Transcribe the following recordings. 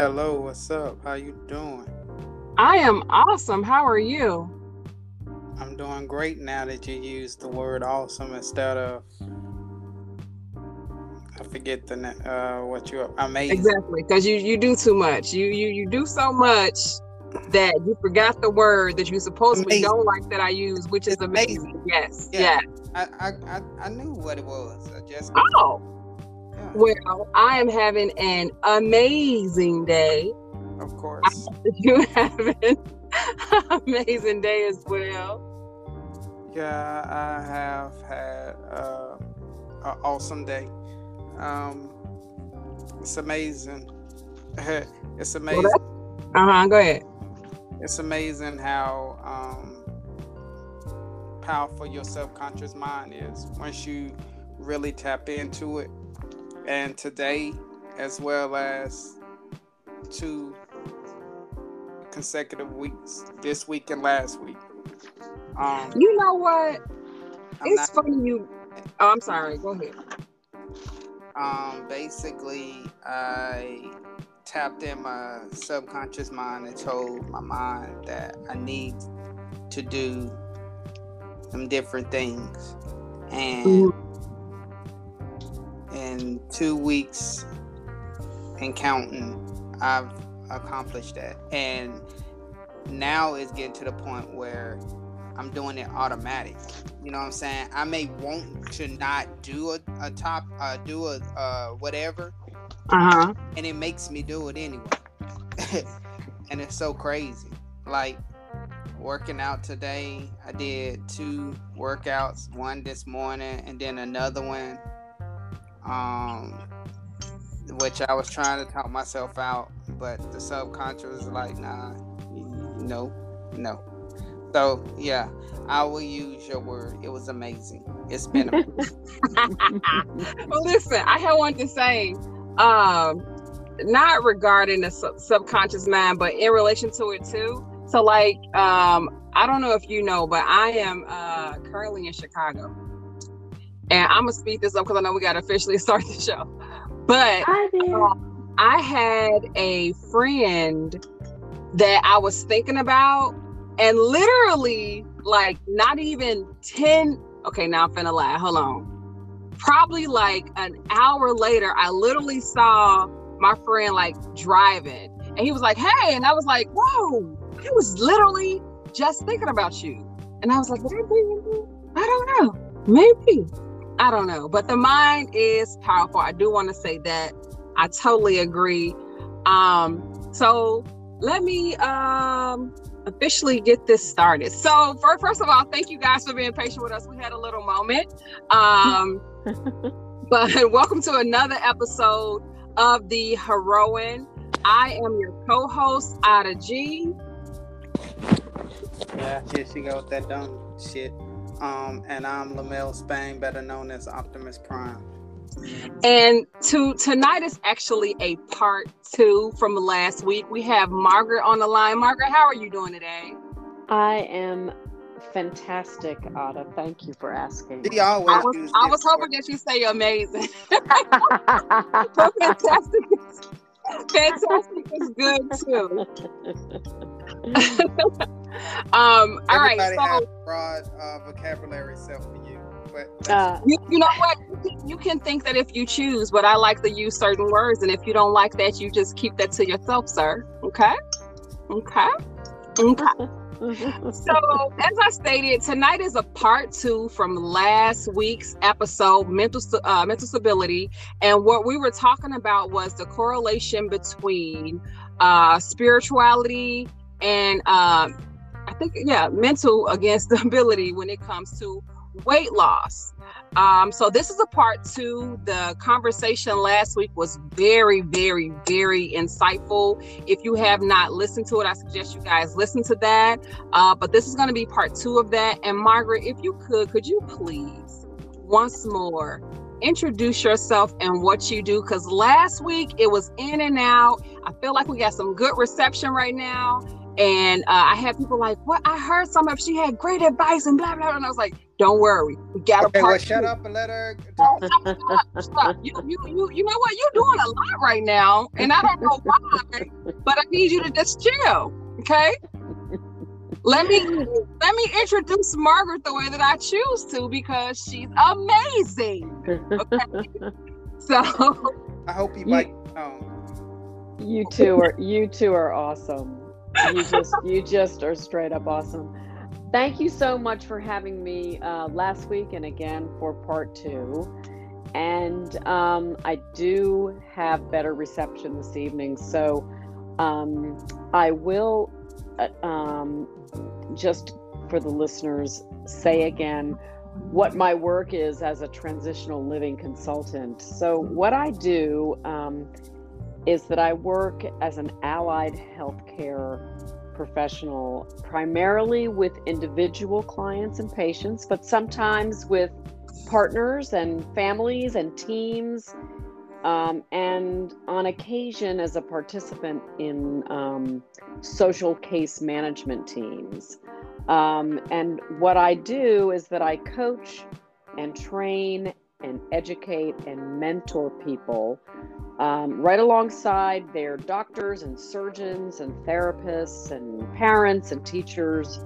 Hello, what's up? How you doing? I am awesome. How are you? I'm doing great now that you used the word awesome instead of I forget the uh what you are amazing. Exactly, because you you do too much. You you you do so much that you forgot the word that you supposedly Amazing. don't like that I use, which is It's amazing. Yes, Yeah. yes. I, I I knew what it was. I just Oh, well, I am having an amazing day. of course. You having an amazing day as well. Yeah, I have had uh, an awesome day. Um, it's amazing. it's amazing. Uh huh. Go ahead. it's amazing how um, powerful your subconscious mind is once you really tap into it. And today, as well as two consecutive weeks, this week and last week. Um, You know what? I'm It's not, funny you. Oh, I'm sorry. Go ahead. um, basically, I tapped in my subconscious mind and told my mind that I need to do some different things. And. In two weeks and counting, I've accomplished that. And now it's getting to the point where I'm doing it automatic. You know what I'm saying? I may want to not do a, a top, uh, do a uh, whatever, Uh huh. and it makes me do it anyway. and it's so crazy. Like working out today, I did two workouts, one this morning and then another one. Um which I was trying to talk myself out, but the subconscious was like, nah, no, no. So yeah, I will use your word. It was amazing. It's been a well, listen, I had one to say, um, not regarding the sub- subconscious mind, but in relation to it too. So, like, um, I don't know if you know, but I am uh, currently in Chicago, and I'm gonna speed this up because I know we got to officially start the show. But um, I had a friend that I was thinking about, and literally, like, not even 10. Okay, now I'm finna lie. Hold on. Probably like an hour later, I literally saw my friend like driving, and he was like, Hey, and I was like, Whoa, I was literally just thinking about you. And I was like, Did I bring you? I don't know. Maybe. I don't know. But the mind is powerful. I do want to say that. I totally agree. Um, so let me um officially get this started. So for, first of all, thank you guys for being patient with us. We had a little moment. Um but welcome to another episode of the Heroine. I am your co-host, Ada G. Yeah, here she go with that dumb shit. Um, and I'm Lamel Spain, better known as Optimus Prime. And to tonight is actually a part two from last week. We have Margaret on the line. Margaret, how are you doing today? I am fantastic, Ada. Thank you for asking. She always I was, I was hoping that you say amazing. But fantastic. is- Fantastic is good too. Um, all right. Everybody So has a broad uh, vocabulary except for you. But uh, you, you know what? You can- think that if you choose, but I like to use certain words, and if you don't like that, you just keep that to yourself, sir. Okay. Okay. Okay. So, as I stated, tonight is a part two from last week's episode, mental uh, mental stability, and what we were talking about was the correlation between uh, spirituality and um, I think yeah, mental against stability when it comes to weight loss. Um, so this is a part two. The conversation last week was very, very, very insightful. If you have not listened to it, I suggest you guys listen to that. Uh, but this is going to be part two of that. And Margaret, if you could, could you please once more introduce yourself and what you do? Because last week it was in and out. I feel like we got some good reception right now. And uh, I had people like, "What? I heard some of she had great advice and blah blah." blah. And I was like, Don't worry. We got Okay, a well, part shut up and let her. Stop, stop, stop. You, you, you, you know what? You're doing a lot right now, and I don't know why, but I need you to just chill, okay? Let me let me introduce Margaret the way that I choose to because she's amazing. Okay, so I hope you You- bite. Oh, you two are you two are awesome. You just you just are straight up awesome. Thank you so much for having me uh, last week and again for part two. And um, I do have better reception this evening, so um, I will uh, um, just for the listeners say again what my work is as a transitional living consultant. So what I do. Is that I work as an allied healthcare professional, primarily with individual clients and patients, but sometimes with partners and families and teams, um, and on occasion as a participant in um, social case management teams. Um, and what I do is that I coach and train and educate and mentor people um, right alongside their doctors and surgeons and therapists and parents and teachers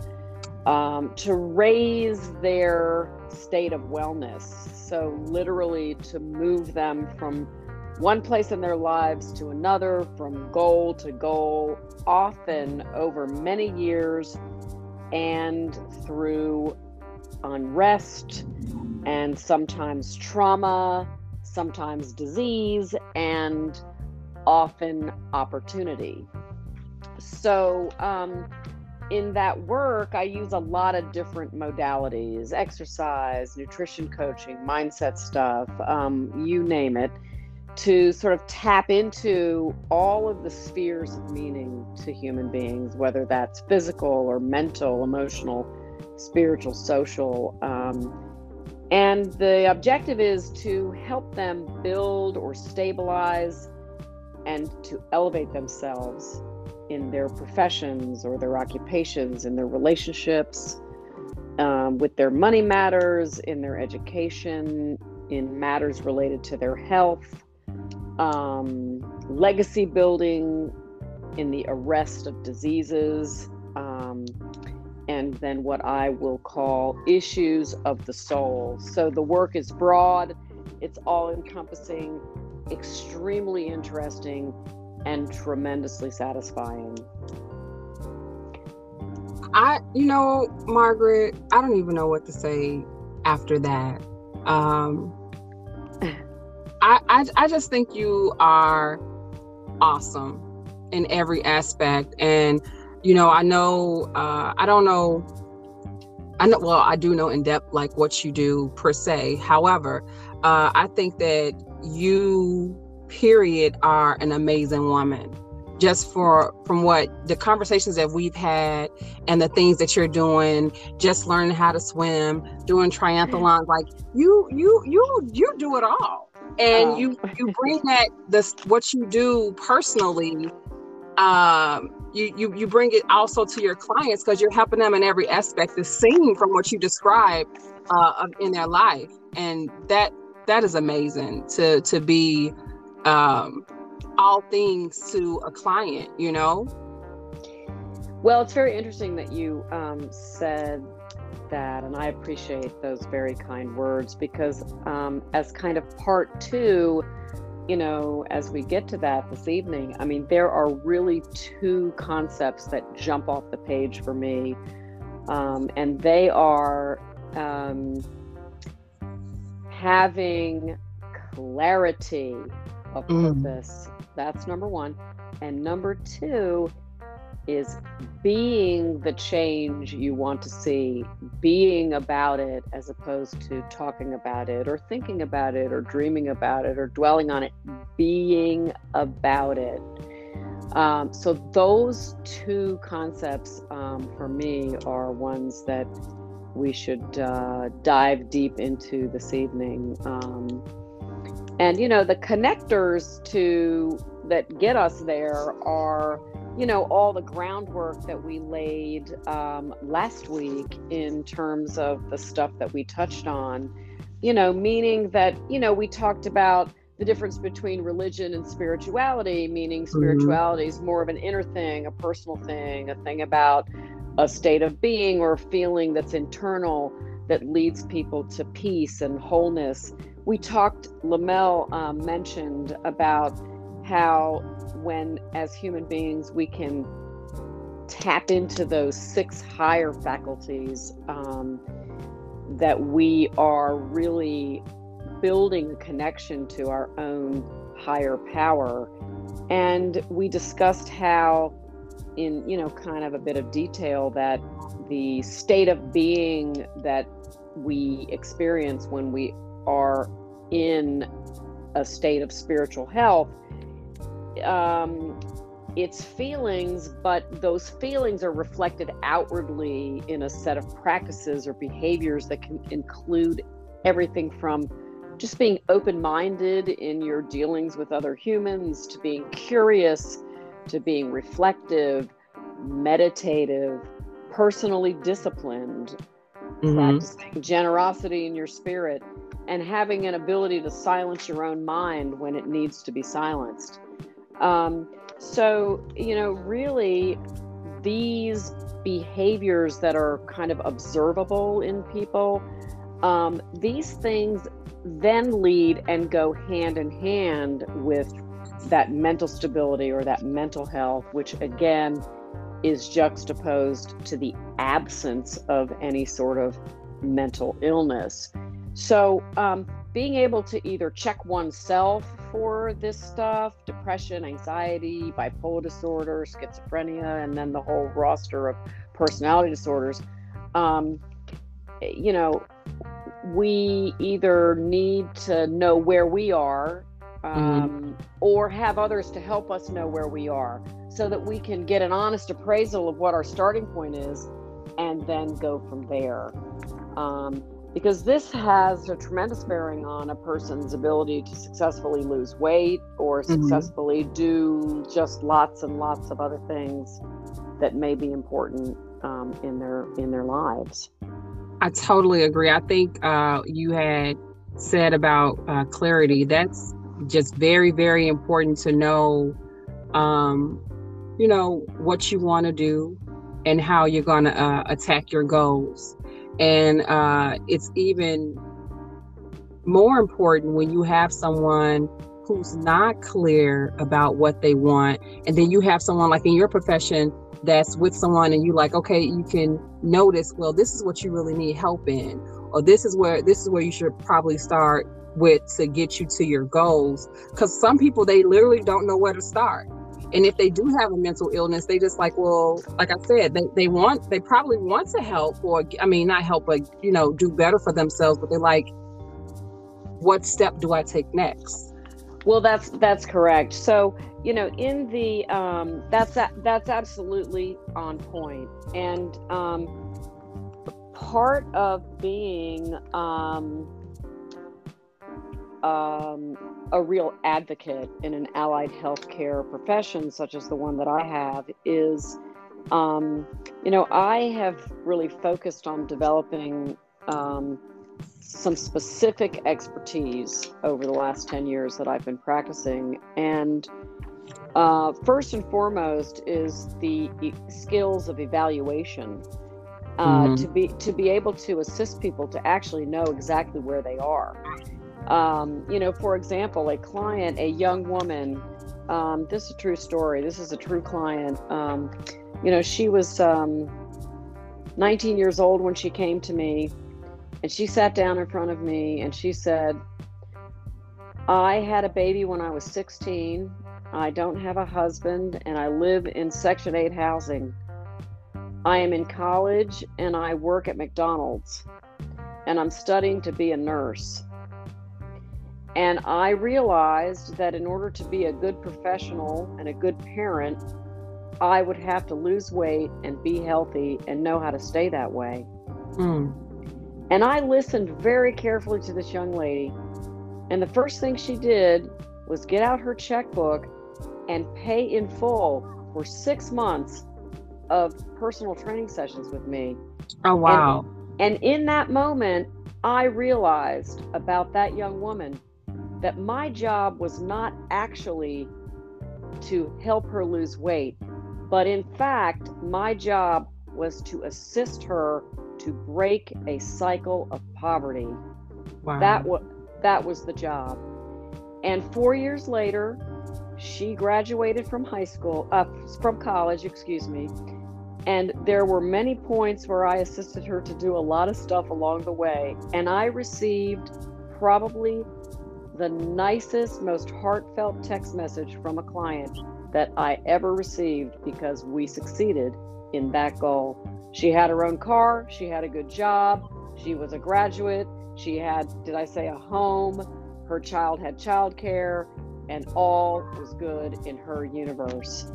um, to raise their state of wellness. So, literally, to move them from one place in their lives to another, from goal to goal, often over many years and through unrest and sometimes trauma sometimes disease, and often opportunity. So, um, in that work, I use a lot of different modalities exercise, nutrition coaching, mindset stuff, um, you name it, to sort of tap into all of the spheres of meaning to human beings, whether that's physical or mental, emotional, spiritual, social. Um, and the objective is to help them build or stabilize and to elevate themselves in their professions or their occupations, in their relationships, um, with their money matters, in their education, in matters related to their health, um, legacy building, in the arrest of diseases. Um, and then what I will call issues of the soul. So the work is broad, it's all encompassing, extremely interesting, and tremendously satisfying. I, you know, Margaret, I don't even know what to say after that. Um, I, I, I just think you are awesome in every aspect, and you know, I know, uh, I don't know, I know, well, I do know in depth like what you do per se. However, uh, I think that you, period, are an amazing woman. Just for from what the conversations that we've had and the things that you're doing, just learning how to swim, doing triathlons, like you, you, you, you do it all, and Oh. you you bring that this what you do personally um, you, you you bring it also to your clients because you're helping them in every aspect the same from what you describe uh, in their life. And that that is amazing to to be um, all things to a client you know? Well, it's very interesting that you um, said that, and I appreciate those very kind words because, um, as kind of part two, you know, as we get to that this evening, I mean, there are really two concepts that jump off the page for me, um, and they are um, having clarity of Mm. purpose. That's number one. And number two is being the change you want to see, being about it as opposed to talking about it or thinking about it or dreaming about it or dwelling on it, being about it. Um, so, those two concepts um, for me are ones that we should uh, dive deep into this evening. Um, and you know, the connectors to that get us there are you know, all the groundwork that we laid um, last week in terms of the stuff that we touched on, you know, meaning that, you know, we talked about the difference between religion and spirituality, meaning mm-hmm. spirituality is more of an inner thing, a personal thing, a thing about a state of being or feeling that's internal that leads people to peace and wholeness. We talked, Lamel um, mentioned about how when as human beings we can tap into those six higher faculties um, that we are really building a connection to our own higher power. And we discussed how in you know kind of a bit of detail that the state of being that we experience when we are in a state of spiritual health um, it's feelings, but those feelings are reflected outwardly in a set of practices or behaviors that can include everything from just being open minded in your dealings with other humans to being curious to being reflective, meditative, personally disciplined, mm-hmm. practicing generosity in your spirit, and having an ability to silence your own mind when it needs to be silenced. Um, so, you know, really, these behaviors that are kind of observable in people, um, these things then lead and go hand in hand with that mental stability or that mental health, which again is juxtaposed to the absence of any sort of mental illness. So, um, being able to either check oneself for this stuff depression, anxiety, bipolar disorder, schizophrenia, and then the whole roster of personality disorders um, you know, we either need to know where we are mm-hmm. um, mm-hmm. or have others to help us know where we are so that we can get an honest appraisal of what our starting point is and then go from there. Um, because this has a tremendous bearing on a person's ability to successfully lose weight or mm-hmm. successfully do just lots and lots of other things that may be important um, in their in their lives. I totally agree. I think uh, you had said about uh, clarity. That's just very very important to know. Um, you know what you want to do and how you're going to uh, attack your goals and uh, it's even more important when you have someone who's not clear about what they want. And then you have someone like in your profession that's with someone and you like, okay, you can notice, well, this is what you really need help in, or this is where this is where you should probably start with to get you to your goals. Because some people they literally don't know where to start and if they do have a mental illness they just like well like i said they, they want they probably want to help or i mean not help but you know do better for themselves but they're like what step do i take next well that's that's correct so you know in the um that's that's absolutely on point. point and um part of being um um, a real advocate in an allied healthcare profession, such as the one that I have, is, um, you know, I have really focused on developing um, some specific expertise over the last 10 years that I've been practicing. And uh, first and foremost is the skills of evaluation. Uh, mm-hmm. to be to be able to assist people to actually know exactly where they are um, you know, for example, a client, a young woman, um, this is a true story. This is a true client. Um, you know, she was um, 19 years old when she came to me, and she sat down in front of me and she said, I had a baby when I was 16. I don't have a husband, and I live in Section 8 housing. I am in college and I work at McDonald's, and I'm studying to be a nurse. And I realized that in order to be a good professional and a good parent, I would have to lose weight and be healthy and know how to stay that way. Mm. And I listened very carefully to this young lady. And the first thing she did was get out her checkbook and pay in full for six months of personal training sessions with me. Oh, wow. And, and in that moment, I realized about that young woman that my job was not actually to help her lose weight, but in fact, my job was to assist her to break a cycle of poverty. wow. That was that was the job. And 4 years later, she graduated from high school, uh, from college, excuse me. And there were many points where I assisted her to do a lot of stuff along the way. And I received probably the nicest, most heartfelt text message from a client that I ever received because we succeeded in that goal. She had her own car, she had a good job, she was a graduate, she had, did I say, a home, her child had childcare, and all was good in her universe.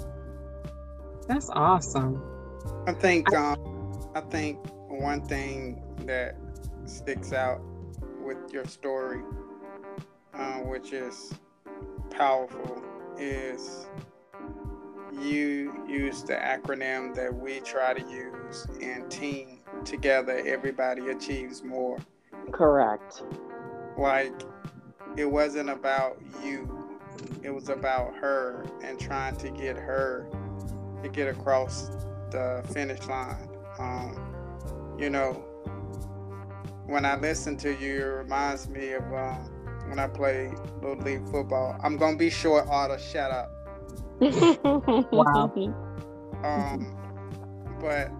That's awesome. I think um, I think one thing that sticks out with your story, uh, which is powerful, is you use the acronym that we try to use in team together. Everybody achieves more. Correct. Like it wasn't about you; it was about her and trying to get her to get across the finish line. Um, you know, when I listen to you, it reminds me of um, when I played little league football. I'm gonna be short, Otter. Shut up. Wow. Um, but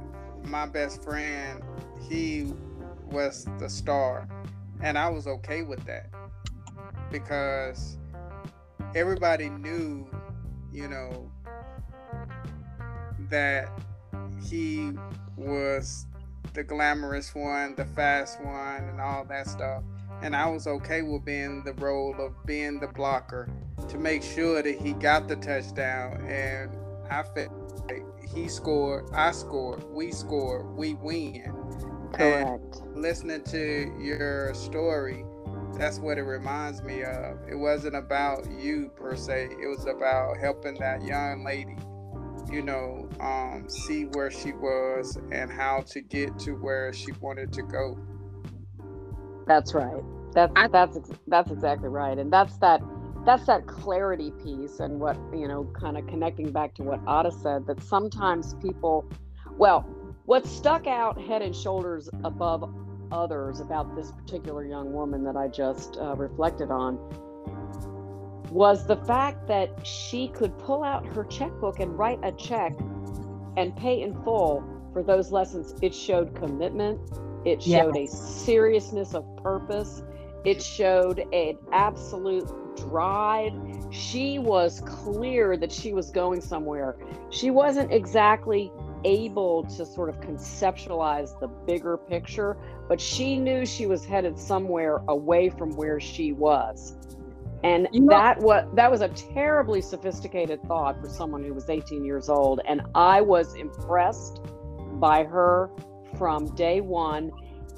my best friend, he was the star, and I was okay with that because everybody knew, you know, that he was the glamorous one, the fast one, and all that stuff. And I was okay with being the role of being the blocker to make sure that he got the touchdown. And I felt like he scored, I scored, we scored, we win. Correct. Listening to your story, that's what it reminds me of. It wasn't about you per se, it was about helping that young lady you know, um, see where she was and how to get to where she wanted to go. That's right. That's I- that's that's exactly right, and that's that that's that clarity piece, and what you know, kind of connecting back to what Ada said that sometimes people, well, what stuck out head and shoulders above others about this particular young woman that I just uh, reflected on was the fact that she could pull out her checkbook and write a check and pay in full for those lessons. It showed commitment. It showed a seriousness of purpose. It showed an absolute drive. She was clear that she was going somewhere. She wasn't exactly able to sort of conceptualize the bigger picture, but she knew she was headed somewhere away from where she was. And You know- that was that was a terribly sophisticated thought for someone who was 18 years old. And I was impressed by her from day one.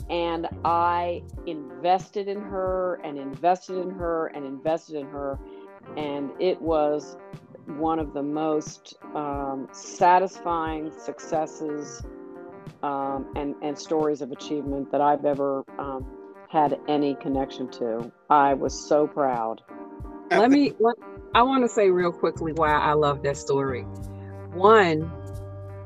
And I invested in her and invested in her and invested in her. And it was one of the most um, satisfying successes um, and, and stories of achievement that I've ever um, had any connection to. I was so proud. let me let, i want to say real quickly why i love that story one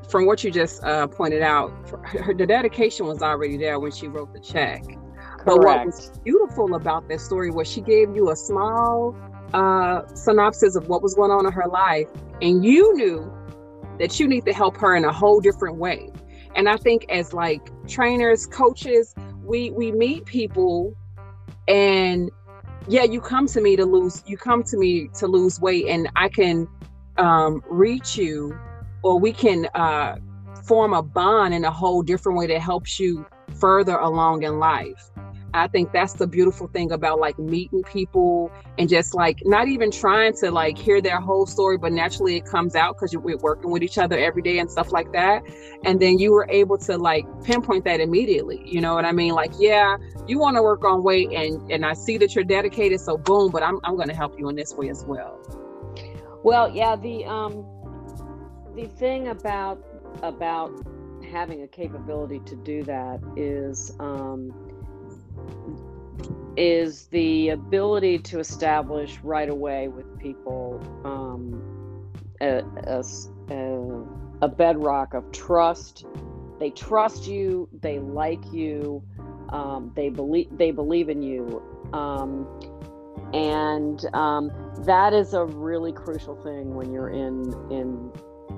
from what you just uh, pointed out her, the dedication was already there when she wrote the check Correct. but what was beautiful about that story was she gave you a small uh, synopsis of what was going on in her life and you knew that you need to help her in a whole different way and i think as like trainers coaches we we meet people and yeah you come to me to lose you come to me to lose weight and i can um, reach you or we can uh, form a bond in a whole different way that helps you further along in life. I think that's the beautiful thing about like meeting people and just like not even trying to like hear their whole story but naturally it comes out because we're working with each other every day and stuff like that. And then you were able to like pinpoint that immediately you know what i mean? Like yeah you want to work on weight and and i see that you're dedicated so boom but i'm, I'm going to help you in this way as well. Well, yeah, the um the thing about about having a capability to do that is um, is the ability to establish right away with people um, a, a, a, bedrock of trust. They trust you. They like you. Um, they believe they believe in you, um, and um, that is a really crucial thing when you're in in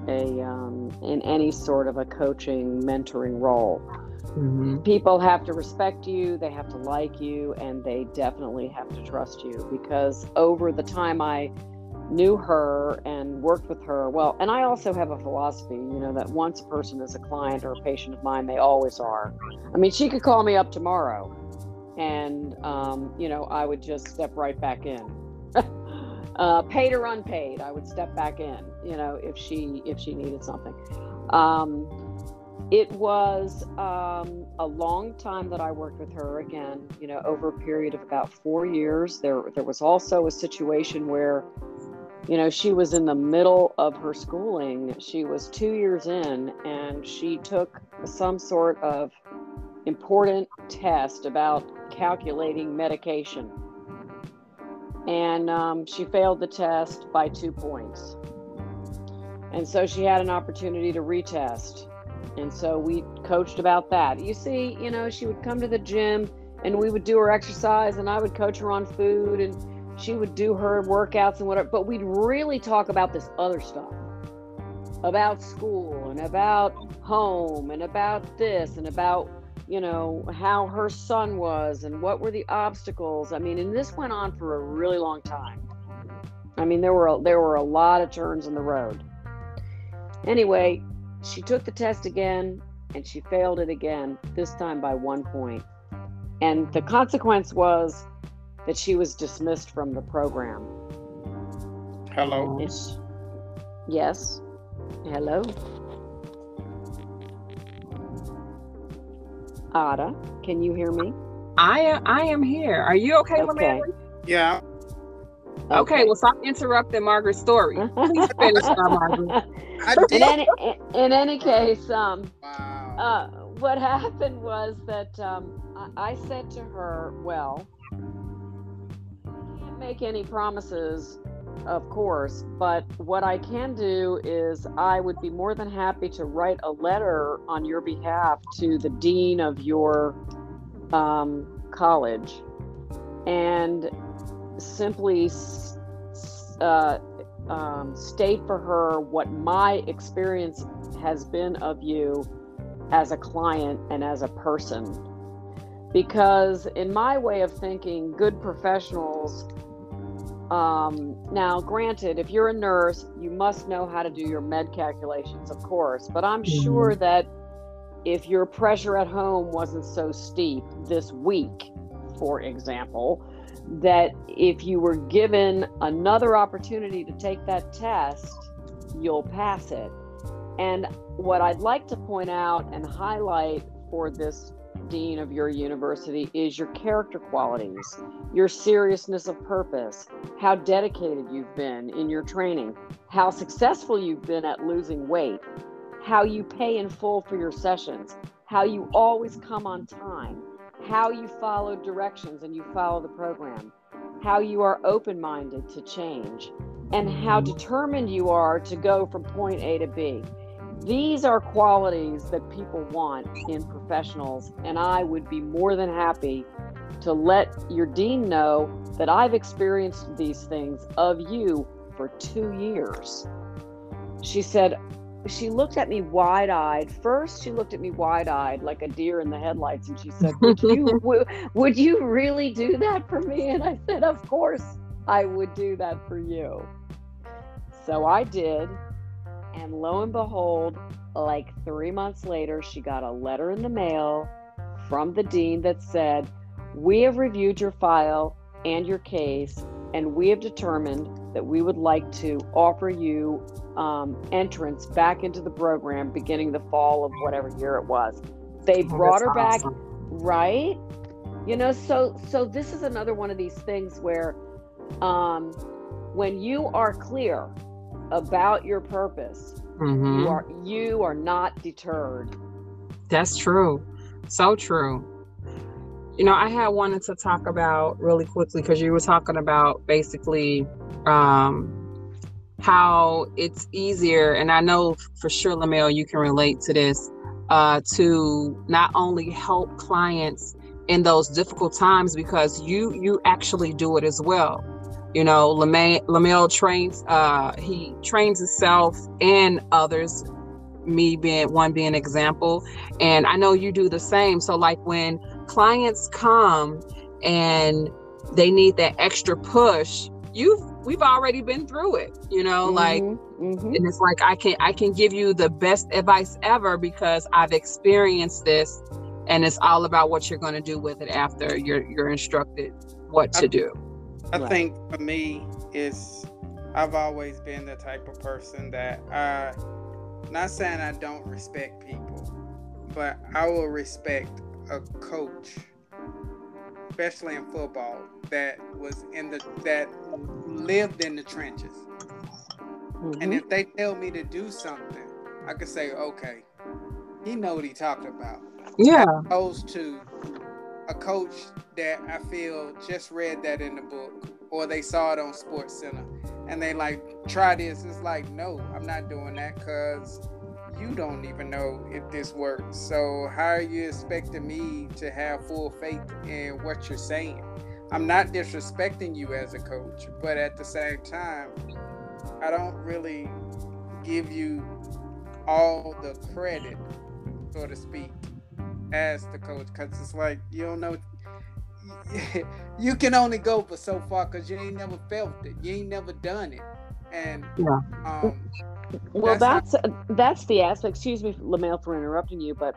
a um, in any sort of a coaching mentoring role Mm-hmm. People have to respect you, they have to like you, and they definitely have to trust you because over the time I knew her and worked with her, well, and I also have a philosophy, you know, that once a person is a client or a patient of mine, they always are. I mean, she could call me up tomorrow and, um, you know, I would just step right back in. uh, paid or unpaid, I would step back in, you know, if she if she needed something. Um, it was um, a long time that I worked with her again, you know, over a period of about four years. There, there was also a situation where, you know, she was in the middle of her schooling. She was two years in and she took some sort of important test about calculating medication. And um, she failed the test by two points. And so she had an opportunity to retest and so we coached about that. You see, you know, she would come to the gym and we would do her exercise and I would coach her on food and she would do her workouts and whatever. But we'd really talk about this other stuff about school and about home and about this and about, you know, how her son was and what were the obstacles. I mean, and this went on for a really long time. I mean, there were there were a lot of turns in the road. Anyway, she took the test again and she failed it again, this time by one point. And the consequence was that she was dismissed from the program. Hello. It's, yes. Hello. Ada, can you hear me? I am. I am here. Are you okay, okay. Yeah. Okay. okay, well, stop interrupting Margaret's story. Please finish, Margaret. in any in any case, um, wow. uh, what happened was that um, I, I said to her, "Well, I can't make any promises, of course, but what I can do is I would be more than happy to write a letter on your behalf to the dean of your um, college, and simply." Uh, um, state for her what my experience has been of you as a client and as a person. Because, in my way of thinking, good professionals. Um, now, granted, if you're a nurse, you must know how to do your med calculations, of course. But I'm mm-hmm. sure that if your pressure at home wasn't so steep this week, for example, that if you were given another opportunity to take that test, you'll pass it. And what I'd like to point out and highlight for this dean of your university is your character qualities, your seriousness of purpose, how dedicated you've been in your training, how successful you've been at losing weight, how you pay in full for your sessions, how you always come on time, how you follow directions and you follow the program, how you are open minded to change, and how determined you are to go from point A to B. These are qualities that people want in professionals, and I would be more than happy to let your dean know that I've experienced these things of you for two years. She said, she looked at me wide eyed. First, she looked at me wide eyed like a deer in the headlights, and she said, would you, would, would you really do that for me? And I said, Of course, I would do that for you. So I did. And lo and behold, like three months later, she got a letter in the mail from the dean that said, We have reviewed your file and your case, and we have determined that we would like to offer you um, entrance back into the program beginning the fall of whatever year it was. They oh, brought her back, right? You know, so so this is another one of these things where um, when you are clear about your purpose Mm-hmm. You are you are not deterred. That's true. So true. You know, I had wanted to talk about really quickly because you were talking about basically um, how it's easier, and I know for sure, Lamel, you can relate to this, uh, to not only help clients in those difficult times because you you actually do it as well. You know, Lamel, Lamel trains uh, he trains himself and others me being one being example. And i know you do the same. So like when clients come and they need that extra push you've we've already been through it you know mm-hmm, like mm-hmm. and it's like i can i can give you the best advice ever because i've experienced this and it's all about what you're going to do with it after you're you're instructed what to do i right. think for me is i've always been the type of person that i not saying I don't respect people, but I will respect a coach, especially in football, that was in the that lived in the trenches. Mm-hmm. And if they tell me to do something, I could say, okay, he know what he talked about. Yeah. As opposed to a coach that I feel just read that in the book or they saw it on Sports Center and they like try this. It's like, no, I'm not doing that because you don't even know if this works. So how are you expecting me to have full faith in what you're saying? I'm not disrespecting you as a coach, but at the same time, I don't really give you all the credit, so to speak, as the coach, because it's like you don't know you can only go for so far because you ain't never felt it. You ain't never done it. And yeah. um, well, that's that's, not- that's the aspect. Excuse me, Lamel, for interrupting you, but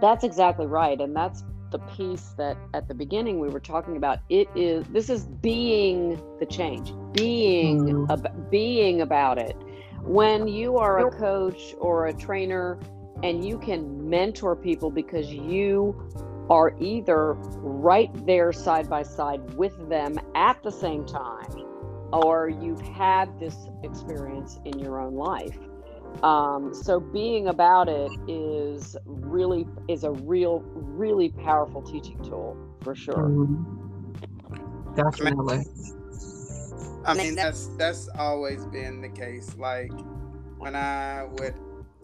that's exactly right, and that's the piece that at the beginning we were talking about. It is this is being the change, being mm-hmm. ab- being about it. When you are a coach or a trainer, and you can mentor people because you are either right there side by side with them at the same time or you've had this experience in your own life. Um, so being about it is really is a real really powerful teaching tool for sure. Mm-hmm. definitely. I mean that's that's always been the case. Like when i would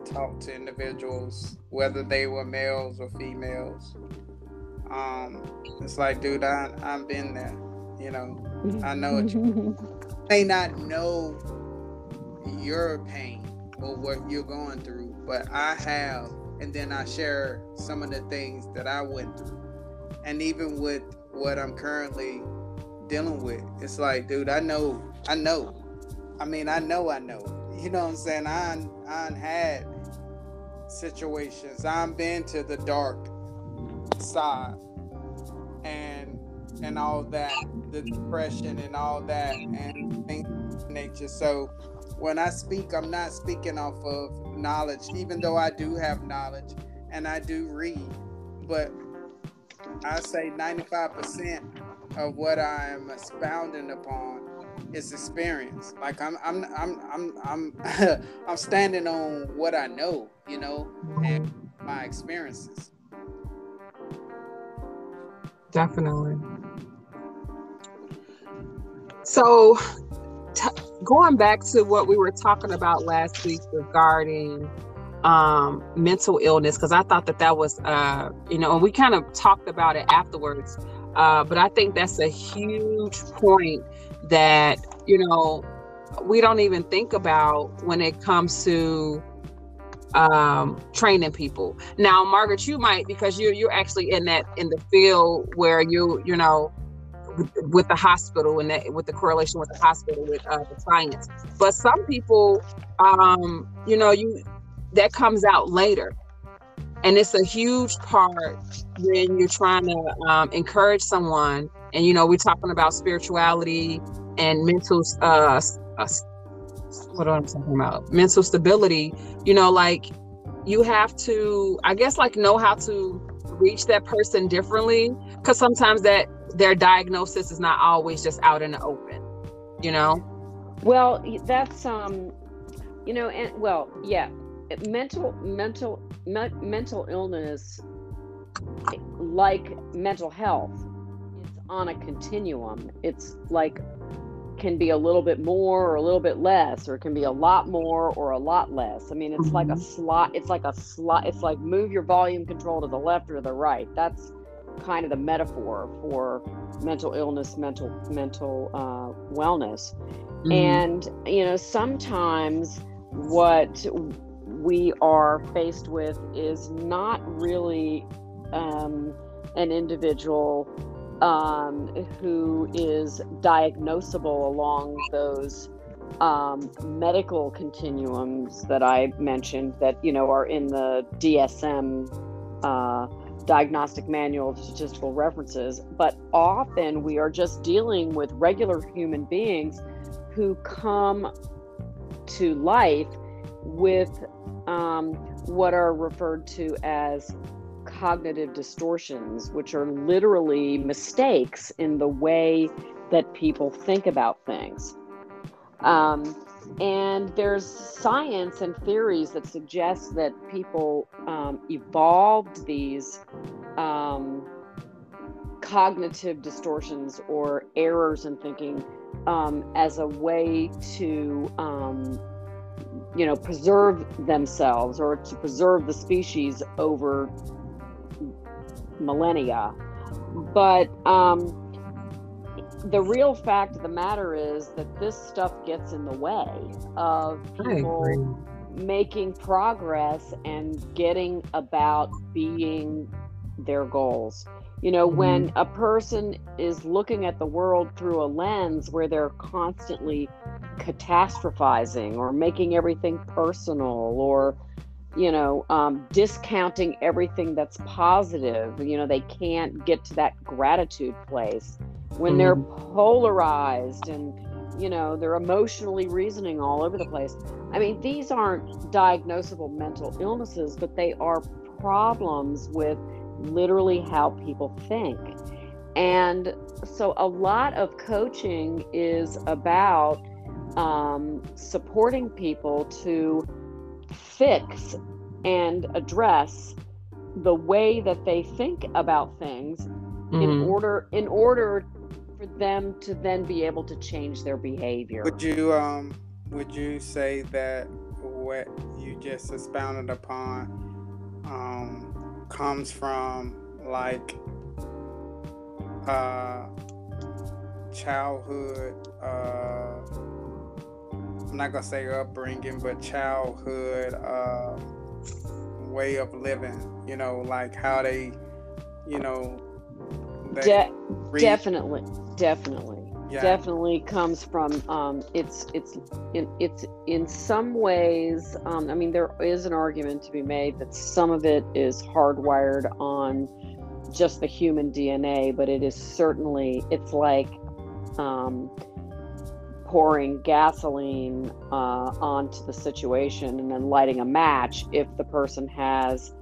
talk to individuals whether they were males or females um, it's like, dude, I I've been there. You know, I know it. You may not know your pain or what you're going through, but I have, and then I share some of the things that I went through, and even with what I'm currently dealing with, it's like, dude, I know, I know. I mean, I know, I know. You know what I'm saying? I I had situations. I've been to the dark side and and all that the depression and all that and things nature so when i speak i'm not speaking off of knowledge even though i do have knowledge and i do read but i say 95% of what i am expounding upon is experience like i'm i'm i'm i'm i'm, I'm standing on what i know you know and my experiences Definitely. So, t- going back to what we were talking about last week regarding um, mental illness, because I thought that that was, uh, you know, and we kind of talked about it afterwards. Uh, but I think that's a huge point that, you know, we don't even think about when it comes to um, training people. Now, Margaret, you might because you're you're actually in that in the field where you you know with, with the hospital and that with the correlation with the hospital with uh, the clients. But some people, um, you know, you that comes out later. And it's a huge part when you're trying to um, encourage someone. And you know, we're talking about spirituality and mental uh, uh, what I talking about? Mental stability. You know, like you have to, I guess, like know how to reach that person differently because sometimes that their diagnosis is not always just out in the open. You know. Well, that's um you know, and well, yeah, mental mental me, mental illness, like mental health, on a continuum. It's like can be a little bit more or a little bit less or it can be a lot more or a lot less i mean it's mm-hmm. like a mm-hmm. slot it's like a slot it's like move your volume control to the left or the right that's kind of the metaphor for mental illness mental mental uh, wellness mm-hmm. and you know sometimes what we are faced with is not really um, an individual um, who is diagnosable along those um, medical continuums that I mentioned that you know are in the DSM uh, diagnostic manual of statistical references, but often we are just dealing with regular human beings who come to life with um, what are referred to as cognitive distortions, which are literally mistakes in the way that people think about things. Um, and there's science and theories that suggest that people um, evolved these um, cognitive distortions or errors in thinking um, as a way to um, you know preserve themselves or to preserve the species over millennia. But um, the real fact of the matter is that this stuff gets in the way of people making progress and getting about being their goals. You know, mm-hmm. when a person is looking at the world through a lens where they're constantly catastrophizing or making everything personal or you know, um, discounting everything that's positive. You know, they can't get to that gratitude place when mm they're mm-hmm. polarized and, you know, they're emotionally reasoning all over the place. I mean, these aren't diagnosable mental illnesses, but they are problems with literally how people think. And so a lot of coaching is about um, supporting people to fix and address the way that they think about things mm-hmm. in order in order for them to then be able to change their behavior. Would you um would you say that what you just expounded upon um comes from like uh childhood uh I'm not gonna say upbringing, but childhood uh, way of living. You know, like how they, you know, they De- definitely, definitely. Yeah. definitely comes from um, it's it's in it's in some ways um, i mean there is an argument to be made that some of it is hardwired on just the human dna but it is certainly it's like um, pouring gasoline uh, onto the situation and then lighting a match if the person has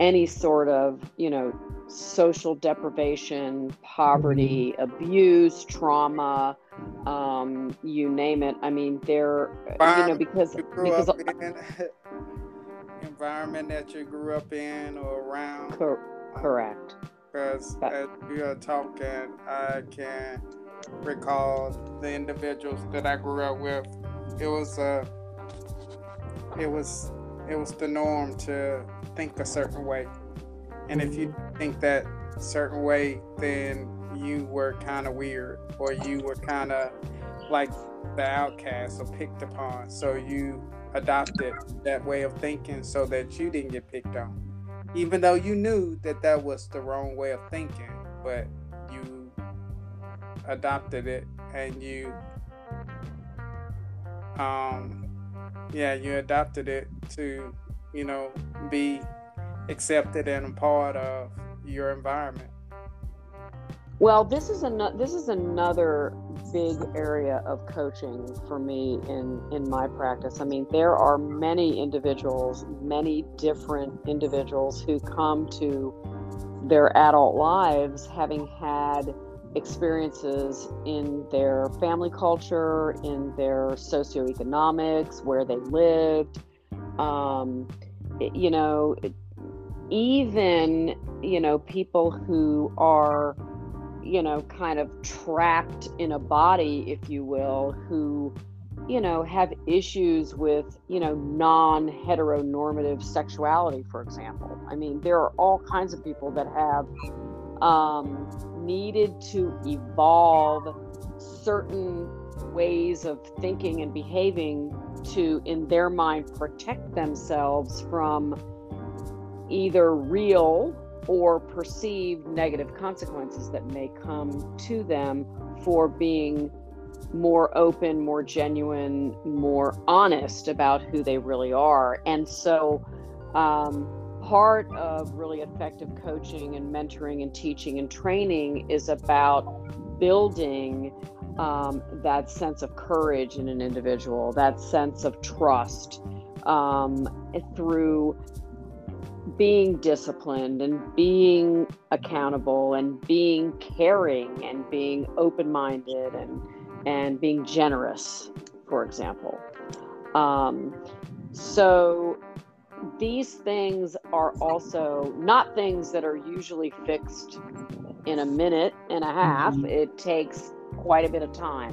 any sort of, you know, social deprivation, poverty, mm-hmm. abuse, trauma, um, you name it. I mean, they're, you know, because, because in, environment that you grew up in or around. Cor- correct. Because as we are talking, I can recall the individuals that I grew up with. It was uh, it was it was the norm to think a certain way, and if you think that certain way, then you were kind of weird, or you were kind of like the outcast or picked upon. So you adopted that way of thinking so that you didn't get picked on, even though you knew that that was the wrong way of thinking, but adopted it and you um yeah you adopted it to you know be accepted and a part of your environment. Well this is an this is another big area of coaching for me in in my practice. I mean there are many individuals many different individuals who come to their adult lives having had experiences in their family culture, in their socioeconomics, where they lived. Um, you know, even, you know, people who are, you know, kind of trapped in a body, if you will, who, you know, have issues with, you know, non heteronormative sexuality, for example. I mean, there are all kinds of people that have um, needed to evolve certain ways of thinking and behaving to, in their mind, protect themselves from either real or perceived negative consequences that may come to them for being more open, more genuine, more honest about who they really are. And so, um, part of really effective coaching and mentoring and teaching and training is about building um, that sense of courage in an individual, that sense of trust um, through being disciplined and being accountable and being caring and being open-minded and and being generous for example. Um, so these things are also not things that are usually fixed in a minute and a half mm-hmm. it takes quite a bit of time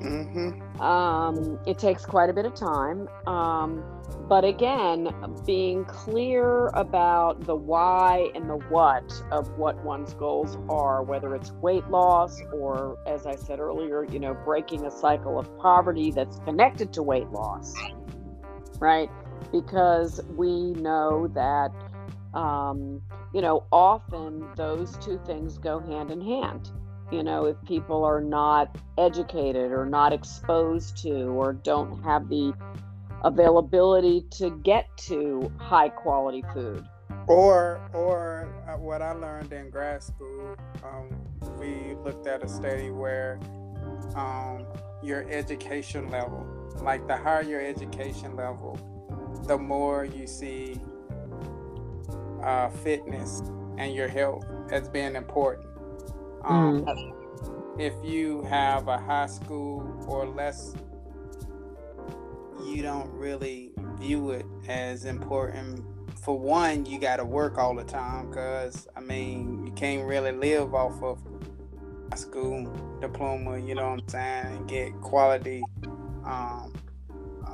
mm-hmm. um, it takes quite a bit of time um, but again, being clear about the why and the what of what one's goals are, whether it's weight loss or, as I said earlier, you know, breaking a cycle of poverty that's connected to weight loss, right? Because we know that, um, you know, often those two things go hand in hand. You know, if people are not educated or not exposed to or don't have the availability to get to high quality food. Or, or uh, what I learned in grad school, um, we looked at a study where um, your education level, like the higher your education level, the more you see uh, fitness and your health as being important. Um, mm. If you have a high school or less you don't really view it as important. For one, you got to work all the time because, I mean, you can't really live off of a school diploma, you know what I'm saying, and get quality um,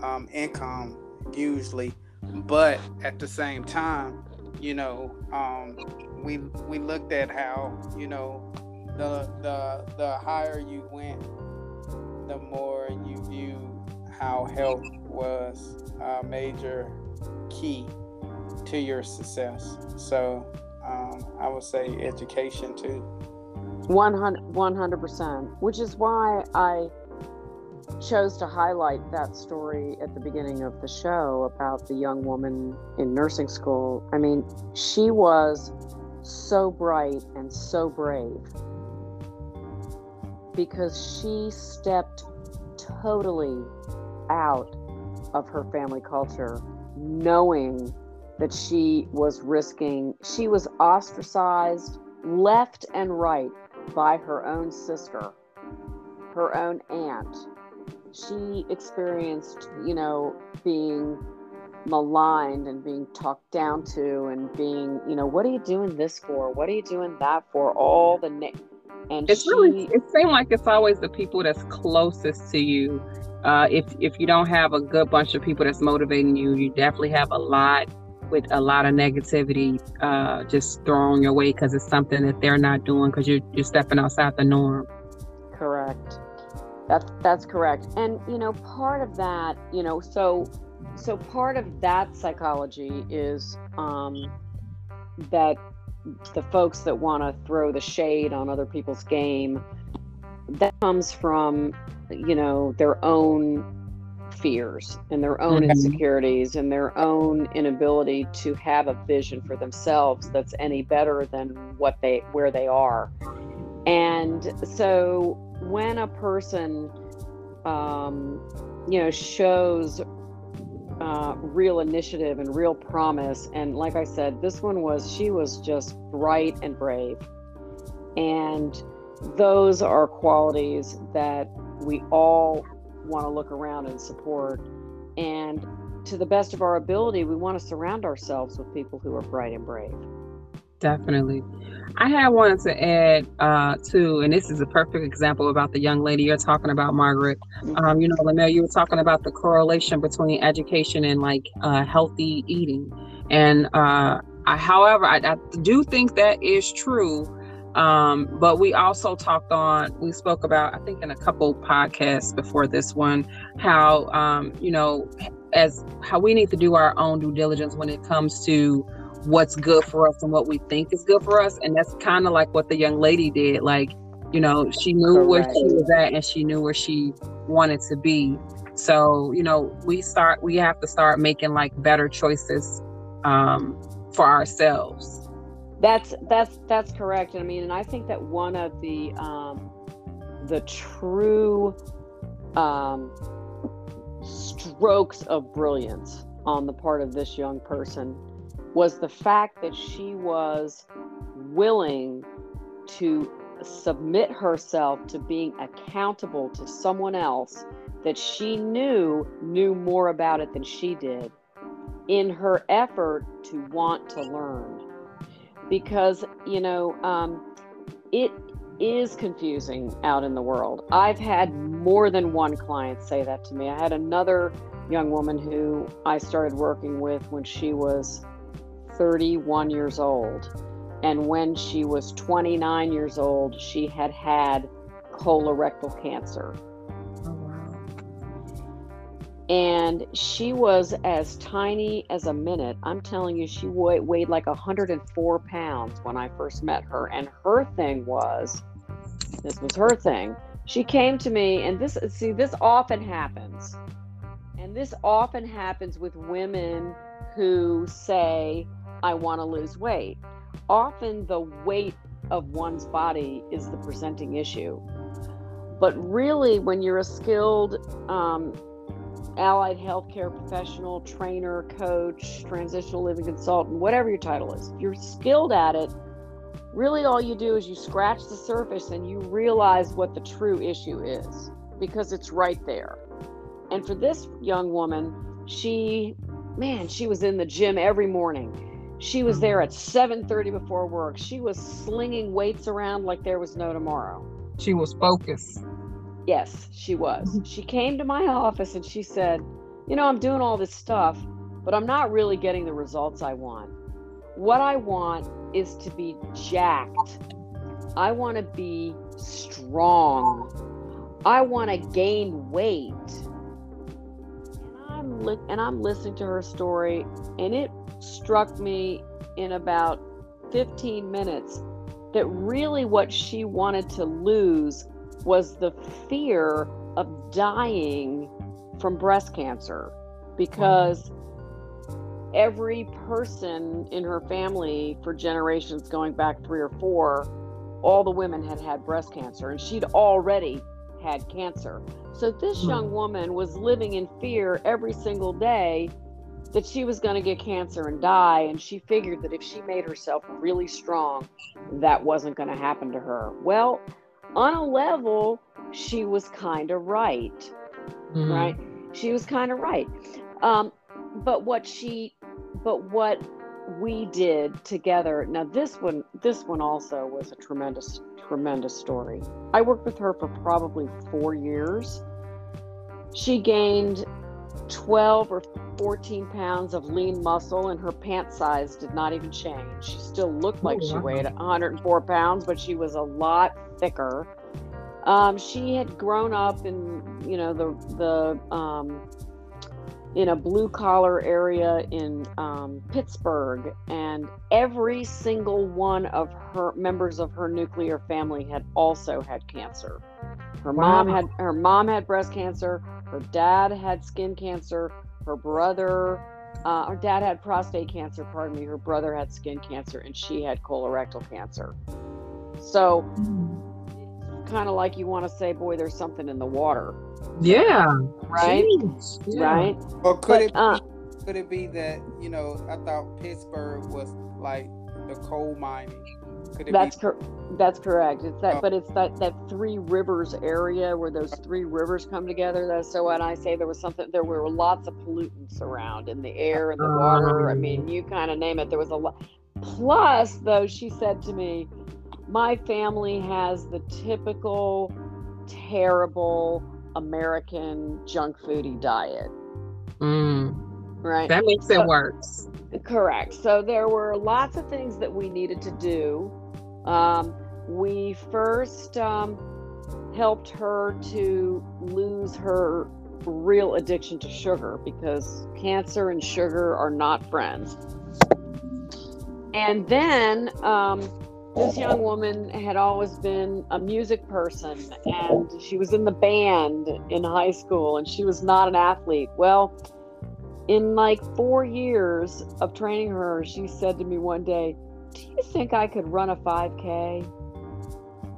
um, income usually. But at the same time, you know, um, we we looked at how you know the the the higher you went, the more you view how health was a major key to your success. So um, I would say education too. 100 percent, which is why I chose to highlight that story at the beginning of the show about the young woman in nursing school. I mean, she was so bright and so brave because she stepped totally out of her family culture, knowing that she was risking, she was ostracized left and right by her own sister, her own aunt. She experienced, you know, being maligned and being talked down to and being, you know, what are you doing this for? What are you doing that for? All the na- and it's she, really it seems like it's always the people that's closest to you uh, if if you don't have a good bunch of people that's motivating you, you definitely have a lot with a lot of negativity uh, just thrown your way because it's something that they're not doing because you're you're stepping outside the norm. Correct. That's that's correct. And you know, part of that, you know, so so part of that psychology is um, that the folks that want to throw the shade on other people's game that comes from you know their own fears and their own mm-hmm. insecurities and their own inability to have a vision for themselves that's any better than what they where they are and so when a person um, you know shows uh, real initiative and real promise and like i said this one was she was just bright and brave and those are qualities that we all want to look around and support. And to the best of our ability, we want to surround ourselves with people who are bright and brave. Definitely. I had wanted to add uh, too, and this is a perfect example about the young lady you're talking about, Margaret. Um, you know, Lamel, you were talking about the correlation between education and like uh, healthy eating. And uh, I, however, I, I do think that is true. Um, but we also talked on, we spoke about, I think in a couple podcasts before this one, how, um, you know, as how we need to do our own due diligence when it comes to what's good for us and what we think is good for us. And that's kind of like what the young lady did. Like, you know, she knew Correct. where she was at and she knew where she wanted to be. So, you know, we start, we have to start making like better choices um, for ourselves. That's that's that's correct. I mean, and I think that one of the um, the true um, strokes of brilliance on the part of this young person was the fact that she was willing to submit herself to being accountable to someone else that she knew knew more about it than she did in her effort to want to learn. Because you know um, it is confusing out in the world. I've had more than one client say that to me. I had another young woman who i started working with when she was 31 years old and when she was 29 years old she had had colorectal cancer Oh, wow. and she was as tiny as a minute. I'm telling you, she weighed, weighed like 104 pounds when I first met her. And her thing was, this was her thing. She came to me, and this, see, this often happens. And this often happens with women who say, I want to lose weight. Often the weight of one's body is the presenting issue. But really, when you're a skilled um, allied healthcare professional, trainer, coach, transitional living consultant, whatever your title is, you're skilled at it, really all you do is you scratch the surface and you realize what the true issue is because it's right there. And for this young woman, she, man, she was in the gym every morning. She was there mm. at 7:30 before work. She was slinging weights around like there was no tomorrow. She was focused. Yes, she was. Mm-hmm. She came to my office and she said, You know, I'm doing all this stuff, but I'm not really getting the results I want. What I want is to be jacked. I want to be strong. I want to gain weight. And I'm li- and I'm listening to her story and it struck me in about 15 minutes that really what she wanted to lose was the fear of dying from breast cancer because every person in her family for generations going back three or four all the women had had breast cancer and she'd already had cancer so this Hmm. young woman was living in fear every single day that she was going to get cancer and die and she figured that if she made herself really strong that wasn't going to happen to her well on a level, she was kind of right, Mhm. right? She was kind of right. Um, but what she, but what we did together. Now this one, this one also was a tremendous, tremendous story. I worked with her for probably four years. She gained 12 or 14 pounds of lean muscle and her pant size did not even change. She still looked like Oh, she wow. weighed 104 pounds, but she was a lot thicker. Um, she had grown up in, you know, the the um, in a blue collar area in um, Pittsburgh, and every single one of her members of her nuclear family had also had cancer. Her mom had her mom had breast cancer. Her dad had skin cancer. Her brother, uh, her dad had prostate cancer. Pardon me. Her brother had skin cancer, and she had colorectal cancer. So kind of like you want to say, boy, there's something in the water, Yeah. right? Jeez. Yeah. Right. Or could But, it uh, be, could it be that you know I thought Pittsburgh was like the coal mining Could it That's be? cor- that's correct. It's that, Oh. but it's that that three rivers area where those three rivers come together. That's so when I say there was something, there were lots of pollutants around in the air and the water. I mean, you kind of name it. There was a lot. Plus, though, she said to me, "My family has the typical terrible American junk foodie diet." Mm, Right. that makes it worse. Correct. So there were lots of things that we needed to do. Um, we first um, helped her to lose her real addiction to sugar because cancer and sugar are not friends. And then um, this young oh. woman had always been a music person and she was in the band in high school and she was not an athlete. Well, in like four years of training her, she said to me one day, Do you think I could run a 5K?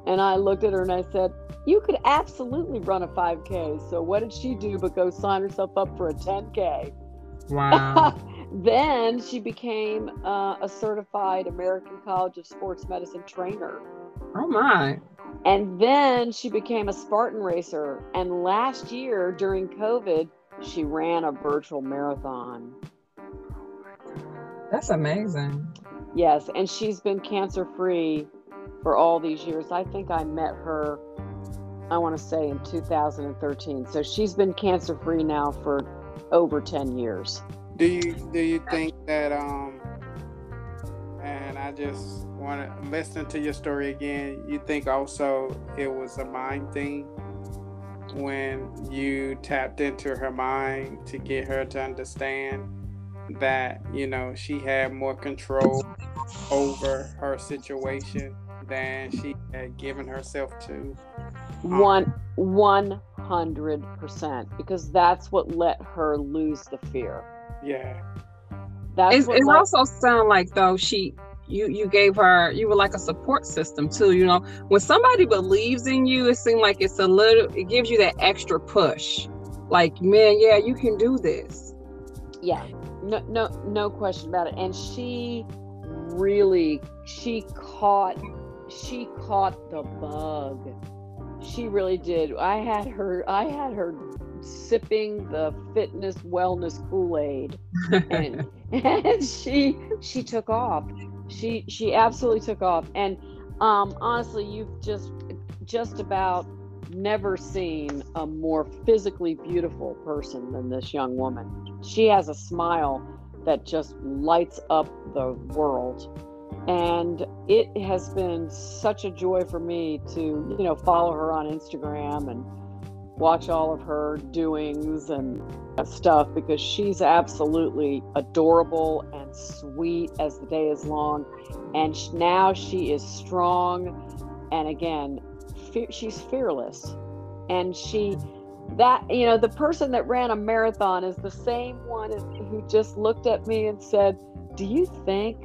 And I looked at her and I said, You could absolutely run a 5K. So what did she do but go sign herself up for a 10K? Wow. then she became uh, a certified American College of Sports Medicine trainer. oh my. And then she became a Spartan racer. And last year during COVID, she ran a virtual marathon. That's amazing. Yes, and she's been cancer free for all these years. I think I met her, I want to say in 2013. So she's been cancer free now for over 10 years. Do you do you think that um and I just want to listen to your story again. You think also it was a mind thing when you tapped into her mind to get her to understand that you know she had more control over her situation than she had given herself to. One, 100%, because that's what let her lose the fear. Yeah. That's It's, what it let- also sound like though she you you gave her you were like a support system too. You know, when somebody believes in you, it seems like it's a little it gives you that extra push. Like, man, yeah, you can do this. yeah no no no question about it and she really she caught she caught the bug she really did i had her i had her sipping the fitness wellness kool-aid. And, and she she took off. She she absolutely took off. And um honestly you've just just about never seen a more physically beautiful person than this young woman. She has a smile that just lights up the world. And it has been such a joy for me to you know follow her on instagram and watch all of her doings and stuff because she's absolutely adorable and sweet as the day is long. And now she is strong and again she's fearless. And she that you know the person that ran a marathon is the same one who just looked at me and said do you think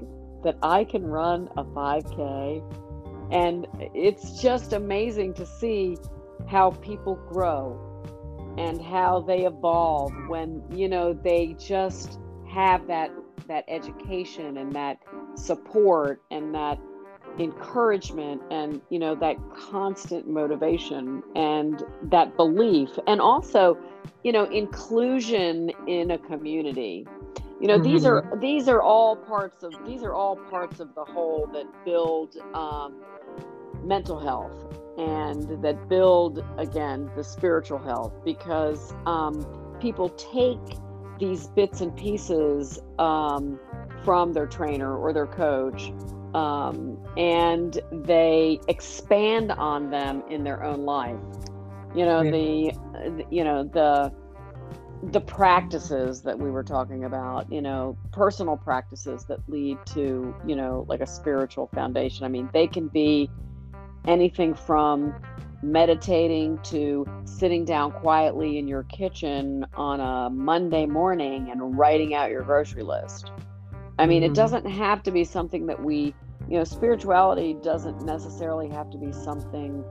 that i can run a 5k and it's just amazing to see how people grow and how they evolve when you know they just have that that education and that support and that encouragement and you know that constant motivation and that belief. And also you know inclusion in a community. You know these are these are all parts of these are all parts of the whole that build um, mental health and that build again the spiritual health because um, people take these bits and pieces um, from their trainer or their coach um, and they expand on them in their own life. You know the you know the the practices that we were talking about you know personal practices that lead to you know like a spiritual foundation. I mean they can be anything from meditating to sitting down quietly in your kitchen on a monday morning and writing out your grocery list i mean it Mhm. doesn't have to be something that we you know spirituality doesn't necessarily have to be something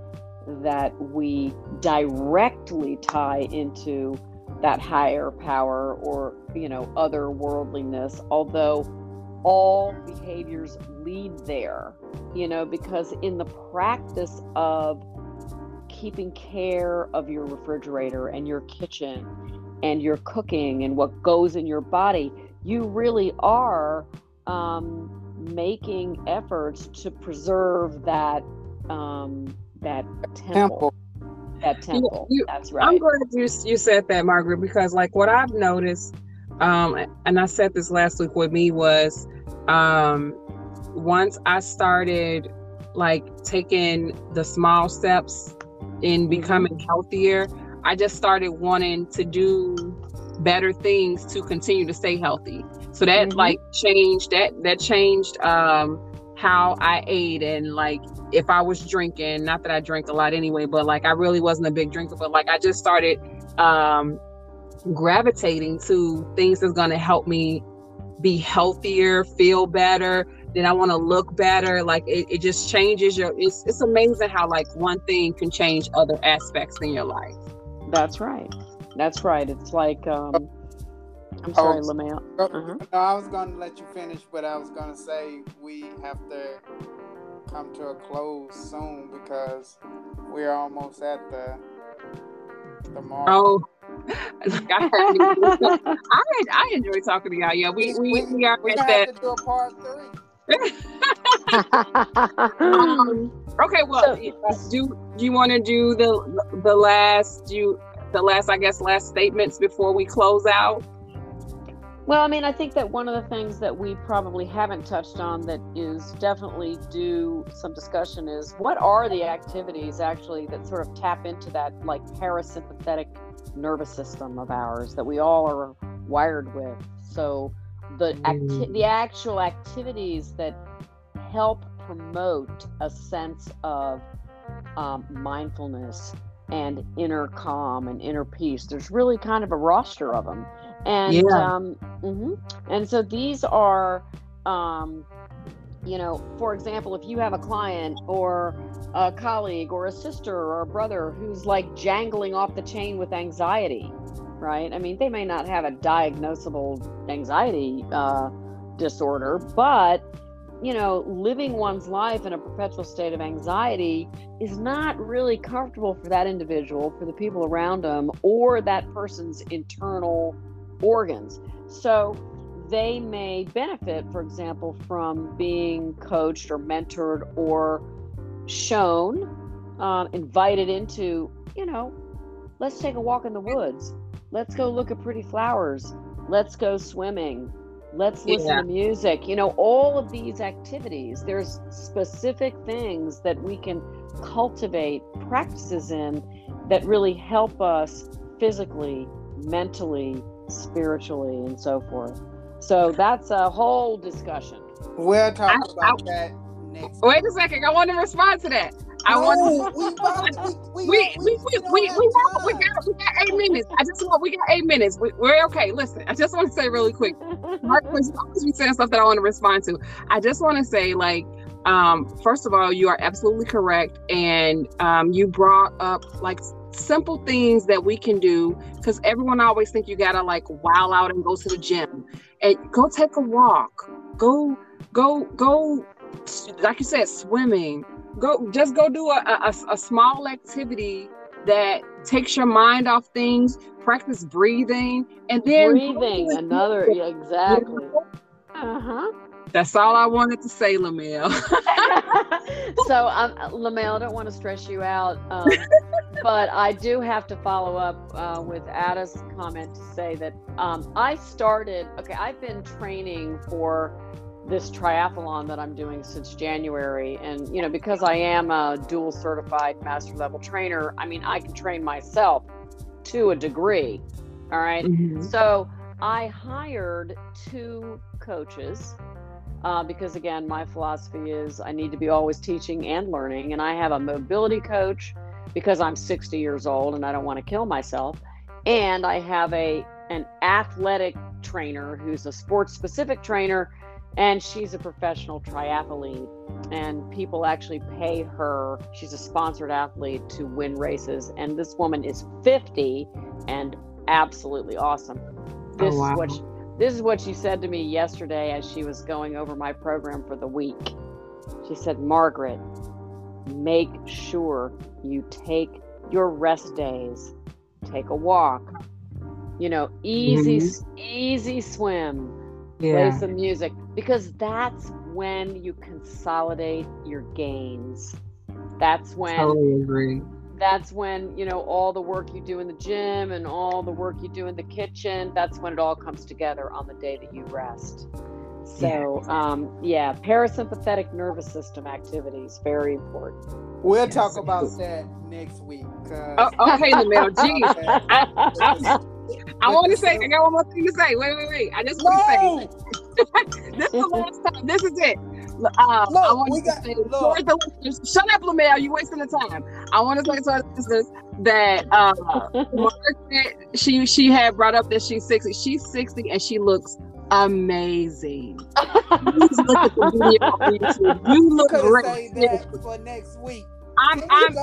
that we directly tie into that higher power or you know other worldliness although all behaviors lead there you know, because in the practice of keeping care of your refrigerator and your kitchen and your cooking and what goes in your body, you really are um, making efforts to preserve that um, that temple. temple. That temple. You, you, That's right. I'm glad you you said that, Margaret, because like what I've noticed, um, and I said this last week with me was, um, once I started like taking the small steps in mm-hmm. becoming healthier, I just started wanting to do better things to continue to stay healthy. So that mm-hmm. like changed that that changed um how I ate and like if I was drinking, not that I drank a lot anyway, but like I really wasn't a big drinker, but like I just started um gravitating to things that's going to help me be healthier, feel better, then I want to look better. Like it, it just changes your it's it's amazing how like one thing can change other aspects in your life. That's right. That's right. It's like um I'm sorry, oh, Lamel. Uh-huh. No, I was going to let you finish, but I was going to say we have to come to a close soon because we're almost at the the mark. Oh, like I. I I enjoy talking to y'all. Yeah, we we, we, we are we at that. To do a part three. Um, okay, well, so, do do you want to do the the last do you, the last I guess last statements before we close out? Well, I mean, I think that one of the things that we probably haven't touched on that is definitely due some discussion is what are the activities actually that sort of tap into that like parasympathetic nervous system of ours that we all are wired with. So the acti- mm. the actual activities that help promote a sense of um, mindfulness and inner calm and inner peace. There's really kind of a roster of them and yeah. um, mm-hmm. and so these are um, you know for example if you have a client or a colleague or a sister or a brother who's like jangling off the chain with anxiety right i mean they may not have a diagnosable anxiety uh, disorder but you know living one's life in a perpetual state of anxiety is not really comfortable for that individual for the people around them or that person's internal organs. So they may benefit, for example, from being coached or mentored or shown, um, invited into, you know, let's take a walk in the woods. Let's go look at pretty flowers. Let's go swimming. Let's listen yeah. to music. You know, all of these activities, there's specific things that we can cultivate practices in that really help us physically, mentally, spiritually and so forth. So that's a whole discussion. We'll talk I, about I, that next. Wait a second. I want to respond to that. I no, want. We we we, we, we, we, we, got, we, got, we got eight minutes. I just want we got eight minutes. We, are okay. Listen, I just want to say really quick. Mark was saying stuff that I want to respond to. I just want to say like um, first of all, you are absolutely correct, and um, you brought up like simple things that we can do because everyone always think you gotta like wow out and go to the gym and go take a walk go go go like you said swimming go just go do a, a, a small activity that takes your mind off things practice breathing and then breathing another yeah, exactly uh-huh that's all I wanted to say, Lamel. so, um, Lamel, I don't want to stress you out, um, but I do have to follow up uh, with Ada's comment to say that um, I started. Okay, I've been training for this triathlon that I'm doing since January, and you know, because I am a dual certified master level trainer, I mean, I can train myself to a degree. All right? mm-hmm. so I hired two coaches uh, because again, my philosophy is I need to be always teaching and learning. And I have a mobility coach because I'm 60 years old and I don't want to kill myself. And I have a an athletic trainer who's a sports specific trainer and she's a professional triathlete and people actually pay her she's a sponsored athlete to win races and this woman is 50 and absolutely awesome this oh, wow. is what she, this is what she said to me yesterday as she was going over my program for the week. She said, Margaret, make sure you take your rest days, take a walk, you know, easy, mm-hmm. easy swim, yeah. play some music, because that's when you consolidate your gains. That's when totally agree. That's when, you know, all the work you do in the gym and all the work you do in the kitchen, that's when it all comes together on the day that you rest. So, yeah, um, yeah parasympathetic nervous system activities, very important. We'll yes. talk about that next week. Oh, okay, Lamel. Geez. I want to say, I got one more thing to say. Wait, wait, wait. I just want to say this is the last time. This is it. Uh, look, I want we got, say, the listeners, shut up, Lamel. You wasting the time. I want to say to our listeners that uh, Margaret, she she had brought up that she's 60. She's 60 and she looks amazing. Please look at the video on YouTube. You look great. that for next week. I'm, I'm,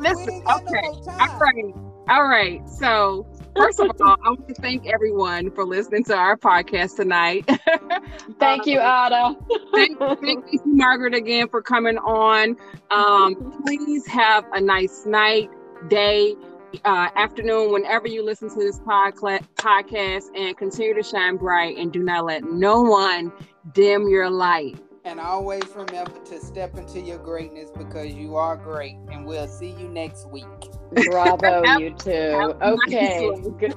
listen, okay. No all right. All right. So, first of all, I want to thank everyone for listening to our podcast tonight. thank you, Ada. thank, thank you, Margaret, again for coming on. Um, please have a nice night, day, uh, afternoon, whenever you listen to this podcast, and continue to shine bright and do not let no one dim your light. And always remember to step into your greatness because you are great. And we'll see you next week. Bravo, you two. Okay. Good.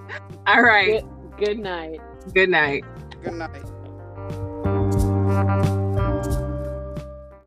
All right. Good, good night. Good night. Good night.